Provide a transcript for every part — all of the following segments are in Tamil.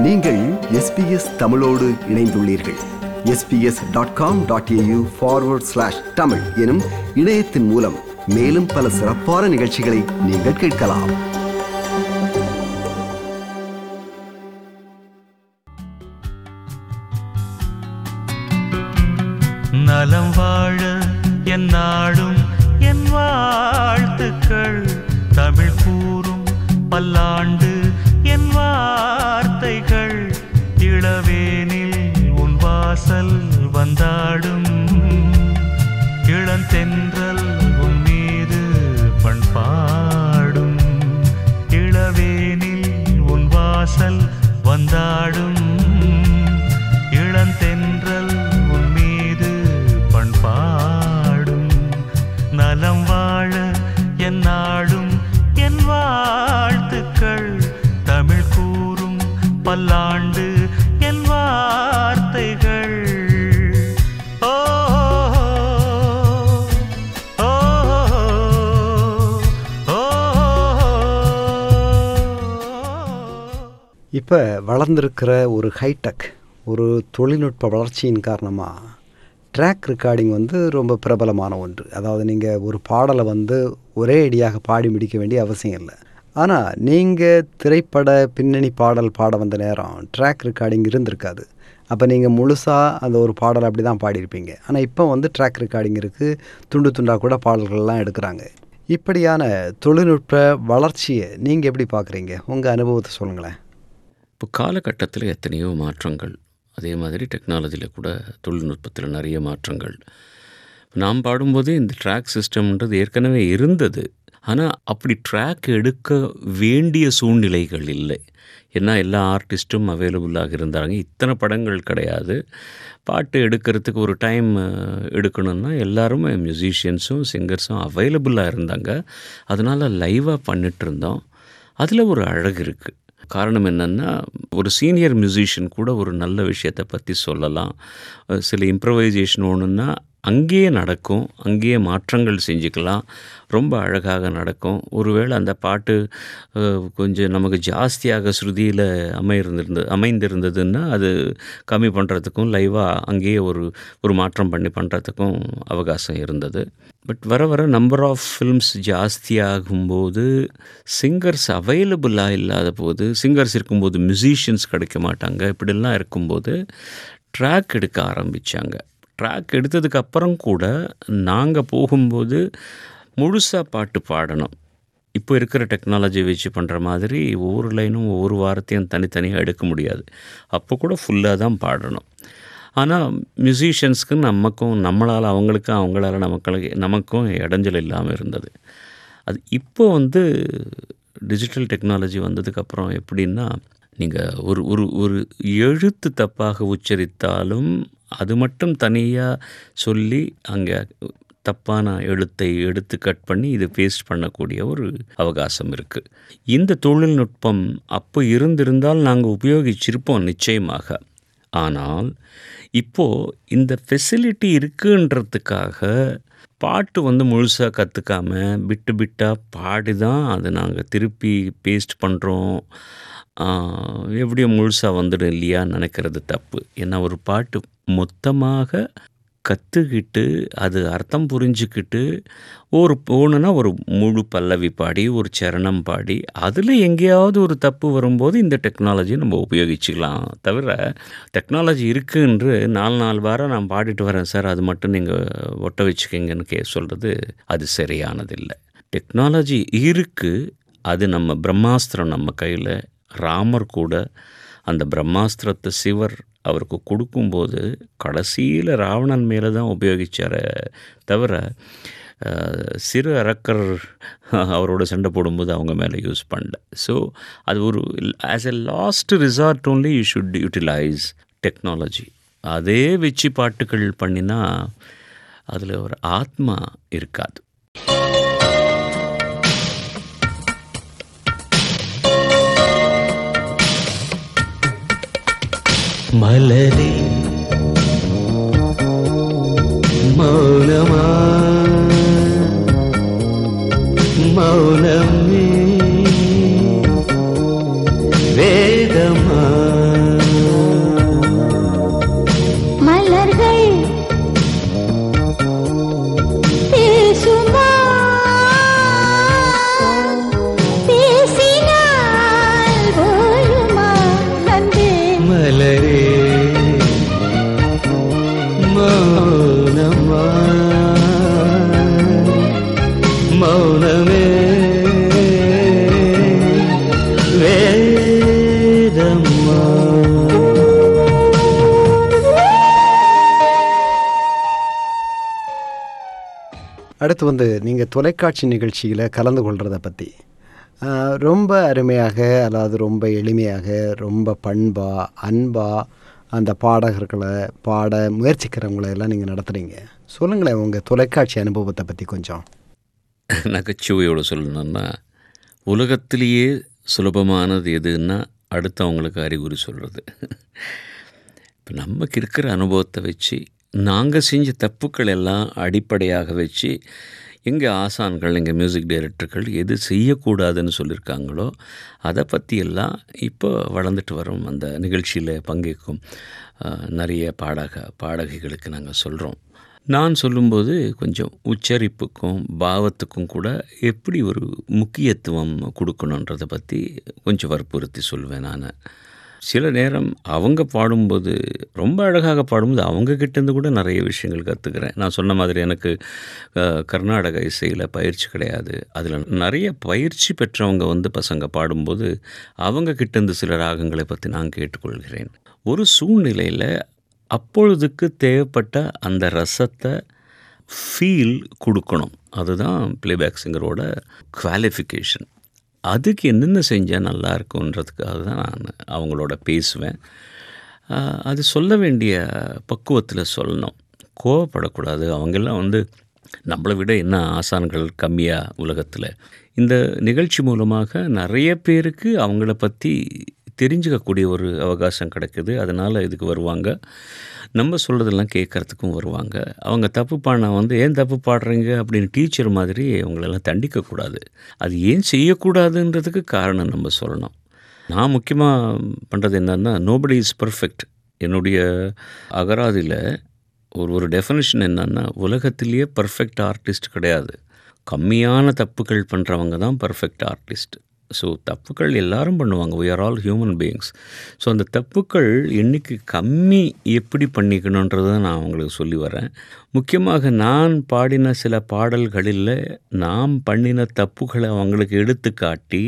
நீங்கள் எஸ்பிஎஸ் தமிழோடு இணைந்துள்ளீர்கள். SBS dot com dot AU forward slash Tamil எனும் இணையத்தின் மூலம் மேலும் பல சிறப்பான நிகழ்ச்சிகளை நீங்கள் கேட்கலாம். நலம் வாழ என் நாடும் என் வாழ்த்துக்கள். தமிழ் கூறும் பல்லாண்டு வாசல் வந்தாடும். இளந்தென்றல் உன் மீது பண்பாடும். இளவேனில் உன் வாசல் வந்தாடும். இப்போ வளர்ந்துருக்கிற ஒரு ஹைடெக் ஒரு தொழில்நுட்ப வளர்ச்சியின் காரணமாக ட்ராக் ரெக்கார்டிங் வந்து ரொம்ப பிரபலமான ஒன்று. அதாவது நீங்கள் ஒரு பாடலை வந்து ஒரே அடியாக பாடி முடிக்க வேண்டிய அவசியம் இல்லை. ஆனால் நீங்கள் திரைப்பட பின்னணி பாடல் பாட வந்த நேரம் ட்ராக் ரெக்கார்டிங் இருந்திருக்காது. அப்போ நீங்கள் முழுசாக அந்த ஒரு பாடல் அப்படி தான் பாடியிருப்பீங்க. ஆனால் இப்போ வந்து ட்ராக் ரெக்கார்டிங் இருக்குது துண்டு துண்டாக கூட பாடல்கள்லாம் எடுக்கிறாங்க. இப்படியான தொழில்நுட்ப வளர்ச்சியை நீங்கள் எப்படி பார்க்குறீங்க உங்கள் அனுபவத்தை சொல்லுங்களேன். இப்போ காலகட்டத்தில் எத்தனையோ மாற்றங்கள் அதே மாதிரி டெக்னாலஜியில் கூட தொழில்நுட்பத்தில் நிறைய மாற்றங்கள். நாம் பாடும்போதே இந்த ட்ராக் சிஸ்டம்ன்றது ஏற்கனவே இருந்தது. ஆனால் அப்படி ட்ராக் எடுக்க வேண்டிய சூழ்நிலைகள் இல்லை. ஏன்னா எல்லா ஆர்டிஸ்ட்டும் அவைலபிளாக இருந்தாங்க. இத்தனை படங்கள் கிடையாது. பாட்டு எடுக்கிறதுக்கு ஒரு டைம் எடுக்கணும்னா எல்லாருமே மியூசிஷியன்ஸும் சிங்கர்ஸும் அவைலபிளாக இருந்தாங்க. அதனால் லைவாக பண்ணிட்டு இருந்தோம். அதில் ஒரு அழகு இருக்குது காரணம் என்னென்னா ஒரு சீனியர் மியூசிஷியன் கூட ஒரு நல்ல விஷயத்தை பற்றி சொல்லலாம். சில இம்ப்ரவைசேஷன் ஒன்றுன்னா அங்கேயே நடக்கும் அங்கேயே மாற்றங்கள் செஞ்சுக்கலாம். ரொம்ப அழகாக நடக்கும். ஒருவேளை அந்த பாட்டு கொஞ்சம் நமக்கு ஜாஸ்தியாக ஸ்ருதியில் அமைந்திருந்தது அமைந்திருந்ததுன்னா அது கம்மி பண்ணுறதுக்கும் லைவாக அங்கேயே ஒரு ஒரு மாற்றம் பண்ணி பண்ணுறதுக்கும் அவகாசம் இருந்தது. பட் வர வர நம்பர் ஆஃப் ஃபில்ம்ஸ் ஜாஸ்தியாகும்போது சிங்கர்ஸ் அவைலபிளாக இல்லாத போது சிங்கர்ஸ் இருக்கும்போது மியூசிஷியன்ஸ் கிடைக்க மாட்டாங்க. இப்படிலாம் இருக்கும்போது ட்ராக் எடுக்க ஆரம்பித்தாங்க ட்ராக் எடுத்ததுக்கப்புறம் கூட நாங்கள் போகும்போது முழுசாக பாட்டு பாடணும். இப்போ இருக்கிற டெக்னாலஜி வச்சு பண்ணுற மாதிரி ஒவ்வொரு லைனும் ஒவ்வொரு வாரத்தையும் தனித்தனியாக எடுக்க முடியாது. அப்போ கூட ஃபுல்லாக தான் பாடணும். ஆனால் மியூசிஷியன்ஸ்க்கு நமக்கும் நம்மளால் அவங்களுக்கும் அவங்களால நமக்கு நமக்கும் இடைஞ்சல் இல்லாமல் இருந்தது. அது இப்போ வந்து டிஜிட்டல் டெக்னாலஜி வந்ததுக்கப்புறம் எப்படின்னா நீங்கள் ஒரு ஒரு ஒரு எழுத்து தப்பாக உச்சரித்தாலும் அது மட்டும் தனியாக சொல்லி அங்கே தப்பான எழுத்தை எடுத்து கட் பண்ணி இது பேஸ்ட் பண்ணக்கூடிய ஒரு அவகாசம் இருக்குது இந்த தொழில்நுட்பம் அப்போ இருந்திருந்தால் நாங்கள் உபயோகிச்சிருப்போம் நிச்சயமாக. ஆனால் இப்போது இந்த ஃபெசிலிட்டி இருக்குன்றதுக்காக பாட்டு வந்து முழுசாக கற்றுக்காம பிட்டு பிட்டாக பாடி தான் அதை நாங்கள் திருப்பி பேஸ்ட் பண்ணுறோம் எப்படியோ முழுசாக வந்துடும் இல்லையா நினைக்கிறது தப்பு. ஏன்னா ஒரு பாட்டு மொத்தமாக கற்றுக்கிட்டு அது அர்த்தம் புரிஞ்சுக்கிட்டு ஒரு ஒன்றுனா ஒரு முழு பல்லவி பாடி ஒரு சரணம் பாடி அதில் எங்கேயாவது ஒரு தப்பு வரும்போது இந்த டெக்னாலஜியை நம்ம உபயோகிச்சுக்கலாம். தவிர டெக்னாலஜி இருக்குன்று நாலு நாலு வாரம் நான் பாடிட்டு வரேன் சார் அது மட்டும் நீங்கள் ஒட்ட வச்சுக்கிங்கன்னு கே சொல்கிறது அது சரியானதில்லை. டெக்னாலஜி இருக்குது அது நம்ம பிரம்மாஸ்திரம் நம்ம கையில் ராமர் கூட அந்த பிரம்மாஸ்திரத்தை சிவர் அவருக்கு கொடுக்கும்போது கடைசியில் ராவணன் மேலே தான் உபயோகிச்சாரே தவிர சிறு அரக்கர் அவரோட சண்டை போடும்போது அவங்க மேலே யூஸ் பண்ணல. ஸோ அது ஒரு as a last resort only you should utilize technology அதே வச்சு பாட்டுகள் பண்ணினா அதில் ஒரு ஆத்மா இருக்காது. மலரே மௌனமா அடுத்து வந்து நீங்கள் தொலைக்காட்சி நிகழ்ச்சியில் கலந்து கொள்கிறத பற்றி ரொம்ப அருமையாக அதாவது ரொம்ப எளிமையாக ரொம்ப பண்பா அன்பா அந்த பாடகர்களை பாட முயற்சிக்கிறவங்களை எல்லாம் நீங்கள் நடத்துகிறீங்க சொல்லுங்களேன் உங்கள் தொலைக்காட்சி அனுபவத்தை பற்றி கொஞ்சம். நகைச்சுவையோடு சொல்லணும்னா உலகத்திலேயே சுலபமானது எதுன்னா அடுத்து அவங்களுக்கு அறிகுறி சொல்கிறது இப்போ நமக்கு இருக்கிற அனுபவத்தை வச்சு நாங்கள் செஞ்ச தப்புக்கள் எல்லாம் அடிப்படையாக வச்சு எங்கள் ஆசான்கள் எங்கள் மியூசிக் டைரக்டர்கள் எது செய்யக்கூடாதுன்னு சொல்லியிருக்காங்களோ அதை பற்றி எல்லாம் இப்போ வளர்ந்துட்டு வரும். அந்த நிகழ்ச்சியில் பங்கேற்கும் நிறைய பாடக பாடகிகளுக்கு நாங்கள் சொல்கிறோம் நான் சொல்லும்போது கொஞ்சம் உச்சரிப்புக்கும் பாவத்துக்கும் கூட எப்படி ஒரு முக்கியத்துவம் கொடுக்கணுன்றதை பற்றி கொஞ்சம் வற்புறுத்தி சொல்வேன் நான். சில நேரம் அவங்க பாடும்போது ரொம்ப அழகாக பாடும்போது அவங்கக்கிட்டேருந்து கூட நிறைய விஷயங்கள் கற்றுக்கிறேன் நான் சொன்ன மாதிரி எனக்கு கர்நாடக இசையில் பயிற்சி கிடையாது. அதில் நிறைய பயிற்சி பெற்றவங்க வந்து பசங்க பாடும்போது அவங்க கிட்டேருந்து சில ராகங்களை பற்றி நான் கேட்டுக்கொள்கிறேன். ஒரு சூழ்நிலையில் அப்பொழுதுக்கு தேவைப்பட்ட அந்த ரசத்தை ஃபீல் கொடுக்கணும். அதுதான் ப்ளேபேக் சிங்கரோட குவாலிஃபிகேஷன் அதுக்கு என்னென்ன செஞ்சால் நல்லா இருக்குன்றதுக்காக தான் நான் அவங்களோட பேசுவேன். அது சொல்ல வேண்டிய பக்குவத்தில் சொல்லணும். கோவப்படக்கூடாது. அவங்கெல்லாம் வந்து நம்மளை விட என்ன ஆசான்கள் கம்மியாக உலகத்தில். இந்த நிகழ்ச்சி மூலமாக நிறைய பேருக்கு அவங்கள பற்றி தெரிஞ்சுக்கக்கூடிய ஒரு அவகாசம் கிடைக்குது. அதனால் இதுக்கு வருவாங்க. நம்ம சொல்கிறதெல்லாம் கேட்குறதுக்கும் வருவாங்க. அவங்க தப்பு பாடினா வந்து ஏன் தப்பு பாடுறீங்க? அப்படின்னு டீச்சர் மாதிரி அவங்களெல்லாம் தண்டிக்கக்கூடாது. அது ஏன் செய்யக்கூடாதுன்றதுக்கு காரணம் நம்ம சொல்லணும். நான் முக்கியமாக பண்ணுறது என்னன்னா நோபடி இஸ் பர்ஃபெக்ட் என்னுடைய அகராதியில் ஒரு ஒரு டெஃபனேஷன் என்னென்னா உலகத்திலேயே பர்ஃபெக்ட் ஆர்டிஸ்ட் கிடையாது. கம்மியான தப்புகள் பண்ணுறவங்க தான் பர்ஃபெக்ட் ஆர்டிஸ்ட் ஸோ தப்புக்கள் எல்லாரும் பண்ணுவாங்க. We are all human beings so அந்த தப்புக்கள் எண்ணிக்கை கம்மி எப்படி பண்ணிக்கணுன்றதை நான் அவங்களுக்கு சொல்லி வரேன். முக்கியமாக நான் பாடின சில பாடல்களில் நாம் பண்ணின தப்புகளை அவங்களுக்கு எடுத்து காட்டி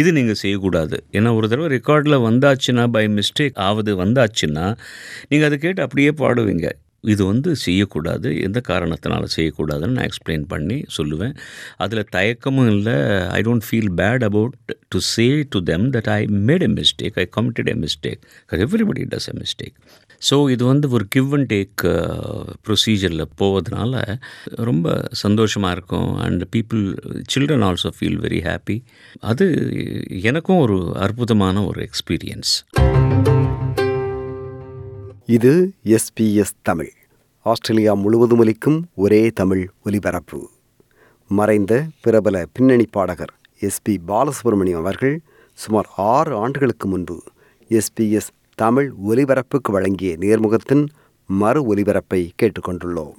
இது நீங்கள் செய்யக்கூடாது. ஏன்னா ஒரு தடவை ரெக்கார்டில் வந்தாச்சுன்னா பை மிஸ்டேக் ஆவது வந்தாச்சுன்னா நீங்கள் அதை கேட்டு அப்படியே பாடுவீங்க. இது வந்து செய்யக்கூடாது எந்த காரணத்தினால செய்யக்கூடாதுன்னு நான் எக்ஸ்பிளைன் பண்ணி சொல்லுவேன். அதில் தயக்கமும் இல்லை I don't feel bad about to say to them that I made a mistake I committed a mistake everybody does a mistake so இது வந்து ஒரு கிவ் அண்ட் டேக் ப்ரொசீஜரில் போவதனால ரொம்ப சந்தோஷமாக இருக்கும். And people children also feel very happy அது எனக்கும் ஒரு அற்புதமான ஒரு எக்ஸ்பீரியன்ஸ் இது எஸ்பிஎஸ் தமிழ். ஆஸ்திரேலியா முழுவதும் ஒலிக்கும் ஒரே தமிழ் ஒலிபரப்பு. மறைந்த பிரபல பின்னணி பாடகர் எஸ்பி பாலசுப்ரமணியம் அவர்கள் சுமார் ஆறு ஆண்டுகளுக்கு முன்பு எஸ்பிஎஸ் தமிழ் ஒலிபரப்புக்கு வழங்கிய நேர்முகத்தின் மறு ஒலிபரப்பை கேட்டுக்கொண்டுள்ளோம்.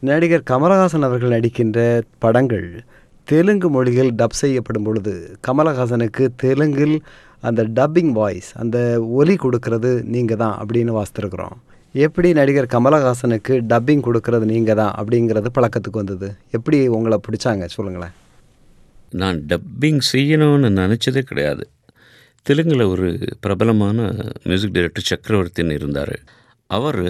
நடிகர் கமலஹாசன் அவர்கள் நடிக்கின்ற படங்கள் தெலுங்கு மொழியில் டப் செய்யப்படும் பொழுது கமலஹாசனுக்கு தெலுங்கில் அந்த டப்பிங் வாய்ஸ் அந்த ஒலி கொடுக்கறது நீங்கள் தான் அப்படின்னு வாசித்திருக்கிறோம். எப்படி நடிகர் கமலஹாசனுக்கு டப்பிங் கொடுக்கறது நீங்கள் தான் அப்படிங்கிறது பழக்கத்துக்கு வந்தது? எப்படி உங்களை பிடிச்சாங்க? சொல்லுங்களேன். நான் டப்பிங் செய்யணும்னு நினச்சதே கிடையாது. தெலுங்கில் ஒரு பிரபலமான மியூசிக் டைரக்டர் சக்கரவர்த்தின்னு இருந்தார். அவர்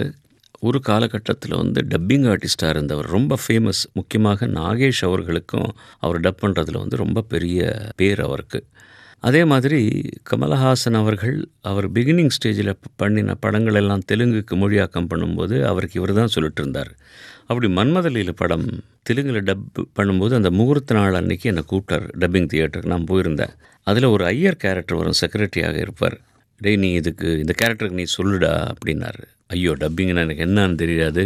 ஒரு காலகட்டத்தில் வந்து டப்பிங் ஆர்டிஸ்டாக இருந்தவர். ரொம்ப ஃபேமஸ் முக்கியமாக நாகேஷ் அவர்களுக்கும் அவர் டப் பண்ணுறதுல வந்து ரொம்ப பெரிய பேர் அவருக்கு. அதே மாதிரி கமலஹாசன் அவர்கள் அவர் பிகினிங் ஸ்டேஜில் பண்ணின படங்கள் எல்லாம் தெலுங்குக்கு மொழியாக்கம் பண்ணும்போது அவருக்கு இவர் தான் சொல்லிட்டு இருந்தார் அப்படி மன்மதலியில் படம் தெலுங்கில் டப் பண்ணும்போது அந்த முகூர்த்த நாள் அன்னைக்கு என்னை கூப்பிட்டார் டப்பிங் தியேட்டருக்கு நான் போயிருந்தேன். அதில் ஒரு ஐயர் கேரக்டர் வரும் செக்ரட்டரியாக இருப்பார். டேய் நீ இதுக்கு இந்த கேரக்டருக்கு நீ சொல்லுடா அப்படின்னாரு. ஐயோ டப்பிங்னா எனக்கு என்னன்னு தெரியாது.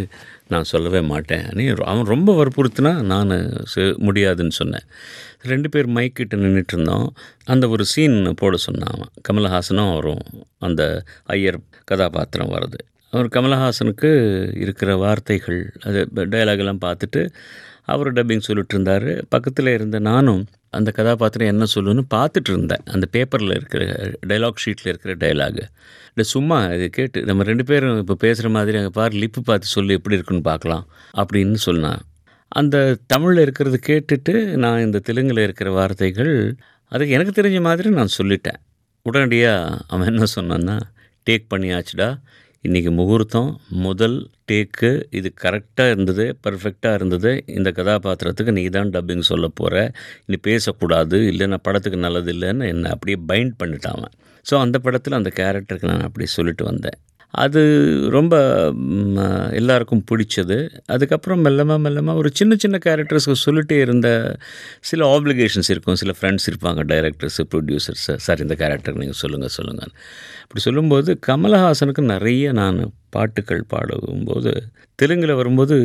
நான் சொல்லவே மாட்டேன். நீ அவன் ரொம்ப வற்புறுத்தினா நான் முடியாதுன்னு சொன்னேன். ரெண்டு பேர் மைக்கிட்ட நின்றுட்டு இருந்தோம் அந்த ஒரு சீன் போட சொன்னான் அவன். கமலஹாசனும் அவரும் அந்த ஐயர் கதாபாத்திரம் வருது அவர் கமலஹாசனுக்கு இருக்கிற வார்த்தைகள் அது dialogue எல்லாம் பார்த்துட்டு அவர் டப்பிங் சொல்லிட்டு இருந்தார் பக்கத்தில் இருந்த நானும் அந்த கதாபாத்திரம் என்ன சொல்லுன்னு பார்த்துட்டு இருந்தேன். அந்த பேப்பரில் இருக்கிற டைலாக் ஷீட்டில் இருக்கிற டைலாகு இல்லை சும்மா இது கேட்டு நம்ம ரெண்டு பேரும் இப்போ பேசுகிற மாதிரி அங்கே பாரு லிப்பு பார்த்து சொல்லி எப்படி இருக்குன்னு பார்க்கலாம் அப்படின்னு சொன்னான். அந்த தமிழில் இருக்கிறது கேட்டுட்டு நான் இந்த தெலுங்கில் இருக்கிற வார்த்தைகள் அதுக்கு எனக்கு தெரிஞ்ச மாதிரி நான் சொல்லிட்டேன். உடனடியாக அவன் என்ன சொன்னான்னா டேக் பண்ணியாச்சுடா. இன்றைக்கி முகூர்த்தம் முதல் டேக்கு இது கரெக்டாக இருந்தது பர்ஃபெக்டாக இருந்தது. இந்த கதாபாத்திரத்துக்கு நீ தான் டப்பிங் சொல்ல போகிற இனி பேசக்கூடாது இல்லைன்னா படத்துக்கு நல்லது இல்லைன்னு என்னை அப்படியே பைண்ட் பண்ணிட்டான் ஸோ அந்த படத்தில் அந்த கேரக்டருக்கு நான் அப்படி சொல்லிட்டு வந்தேன். அது ரொம்ப எல்லாருக்கும் பிடிச்சது. அதுக்கப்புறம் மெல்லமாக மெல்லமாக ஒரு சின்ன சின்ன கேரக்டர்ஸ்க்கு சொல்லிட்டே இருந்த சில ஆப்ளிகேஷன்ஸ் இருக்கும். சில ஃப்ரெண்ட்ஸ் இருப்பாங்க டைரக்டர்ஸு ப்ரொடியூசர்ஸு சார் இந்த கேரக்டர் நீங்கள் சொல்லுங்கள் சொல்லுங்கள் அப்படி சொல்லும்போது கமலஹாசனுக்கு நிறைய நான் பாட்டுகள் பாடும்போது தெலுங்கில் வரும்போது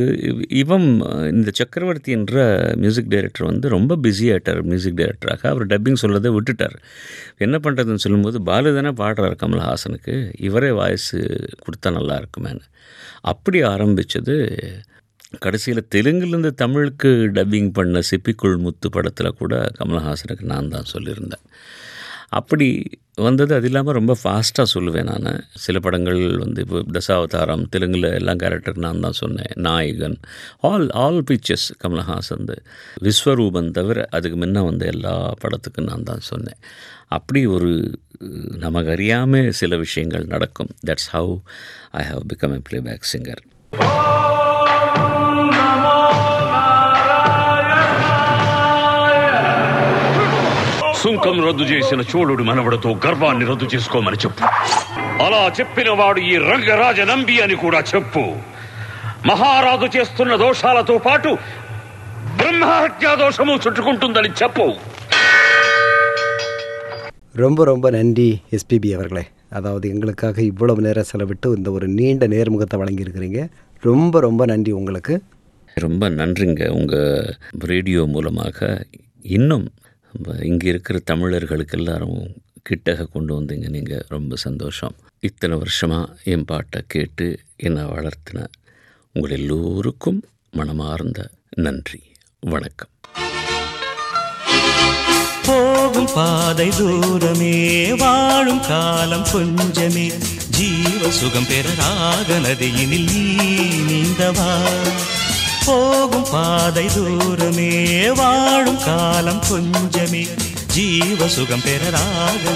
இவ்- இந்த சக்கரவர்த்தி என்ற மியூசிக் டைரக்டர் வந்து ரொம்ப பிஸி ஆகிட்டார் மியூசிக் டைரக்டராக அவர் டப்பிங் சொல்லதை விட்டுட்டார். என்ன பண்ணுறதுன்னு சொல்லும்போது பாலு தானே பாடுறார் கமல்ஹாசனுக்கு. இவரே வாய்ஸ் கொடுத்தா நல்லா இருக்குமேன்னு. அப்படி ஆரம்பித்தது கடைசியில் தெலுங்குலேருந்து தமிழுக்கு டப்பிங் பண்ண சிப்பிக்குள் முத்து படத்தில் கூட கமல்ஹாசனுக்கு நான் தான் சொல்லியிருந்தேன். அப்படி வந்தது அது இல்லாமல் ரொம்ப ஃபாஸ்ட்டாக சொல்லுவேன் நான். சில படங்கள் வந்து இப்போ தசாவதாரம் தெலுங்கில் எல்லாம் கேரக்டருக்கு நான் தான் சொன்னேன். Nayakan all all pictures Kamal Haasan Vishwaroopan தவிர அதுக்கு முன்ன வந்த எல்லா படத்துக்கும் நான் தான் சொன்னேன். அப்படி ஒரு நமக்கு அறியாமல் சில விஷயங்கள் நடக்கும். That's how I have become a playback singer సుంకం రద్దు చేసిన చోళుడు మనవడతో గర్వాన్ని రద్దు చేసుకోమని చెప్పు అలా చెప్పిన వాడు ఈ రంగరాజ నంబి అని కూడా చెప్పు మహారాజు చేస్తున్న దోషాలతో పాటు బ్రహ్మహత్యా దోషము చుట్టుకుంటుందని చెప్పు ரொம்ப ரொம்ப நன்றி எஸ்பிபி அவர்களே அதாவது எங்களுக்காக இவ்வளவு நேரம் செலவிட்டு இந்த ஒரு நீண்ட நேர்முகத்தை வழங்கியிருக்கிறீங்க ரொம்ப ரொம்ப நன்றி உங்களுக்கு ரொம்ப நன்றிங்க உங்கள் ரேடியோ மூலமாக இன்னும் இங்கே இருக்கிற தமிழர்களுக்கு எல்லாரும் கிட்டக கொண்டு வந்தீங்க. நீங்கள் ரொம்ப சந்தோஷம். இத்தனை வருஷமாக என் பாட்டை கேட்டு என்னை வளர்த்தின உங்கள் எல்லோருக்கும் மனமார்ந்த நன்றி. வணக்கம். போகும் பாதை தூரமே வாழும் காலம் கொஞ்சமே. ஜீவ சுகம் பெற ராக நதியினில் நீ நீந்தவா? போகும் பாதை தூரமே வாழும் காலம் கொஞ்சமே. ஜீவ சுகம் பெற ராக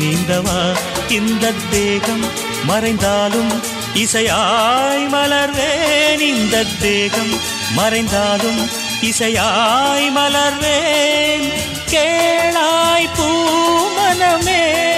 நீந்தவா? இந்த தேகம் மறைந்தாலும் இசையாய் மலர்வேன். இந்த தேகம் மறைந்தாலும் இசையாய் மலர்வேன். கேளாய் பூ மனமே.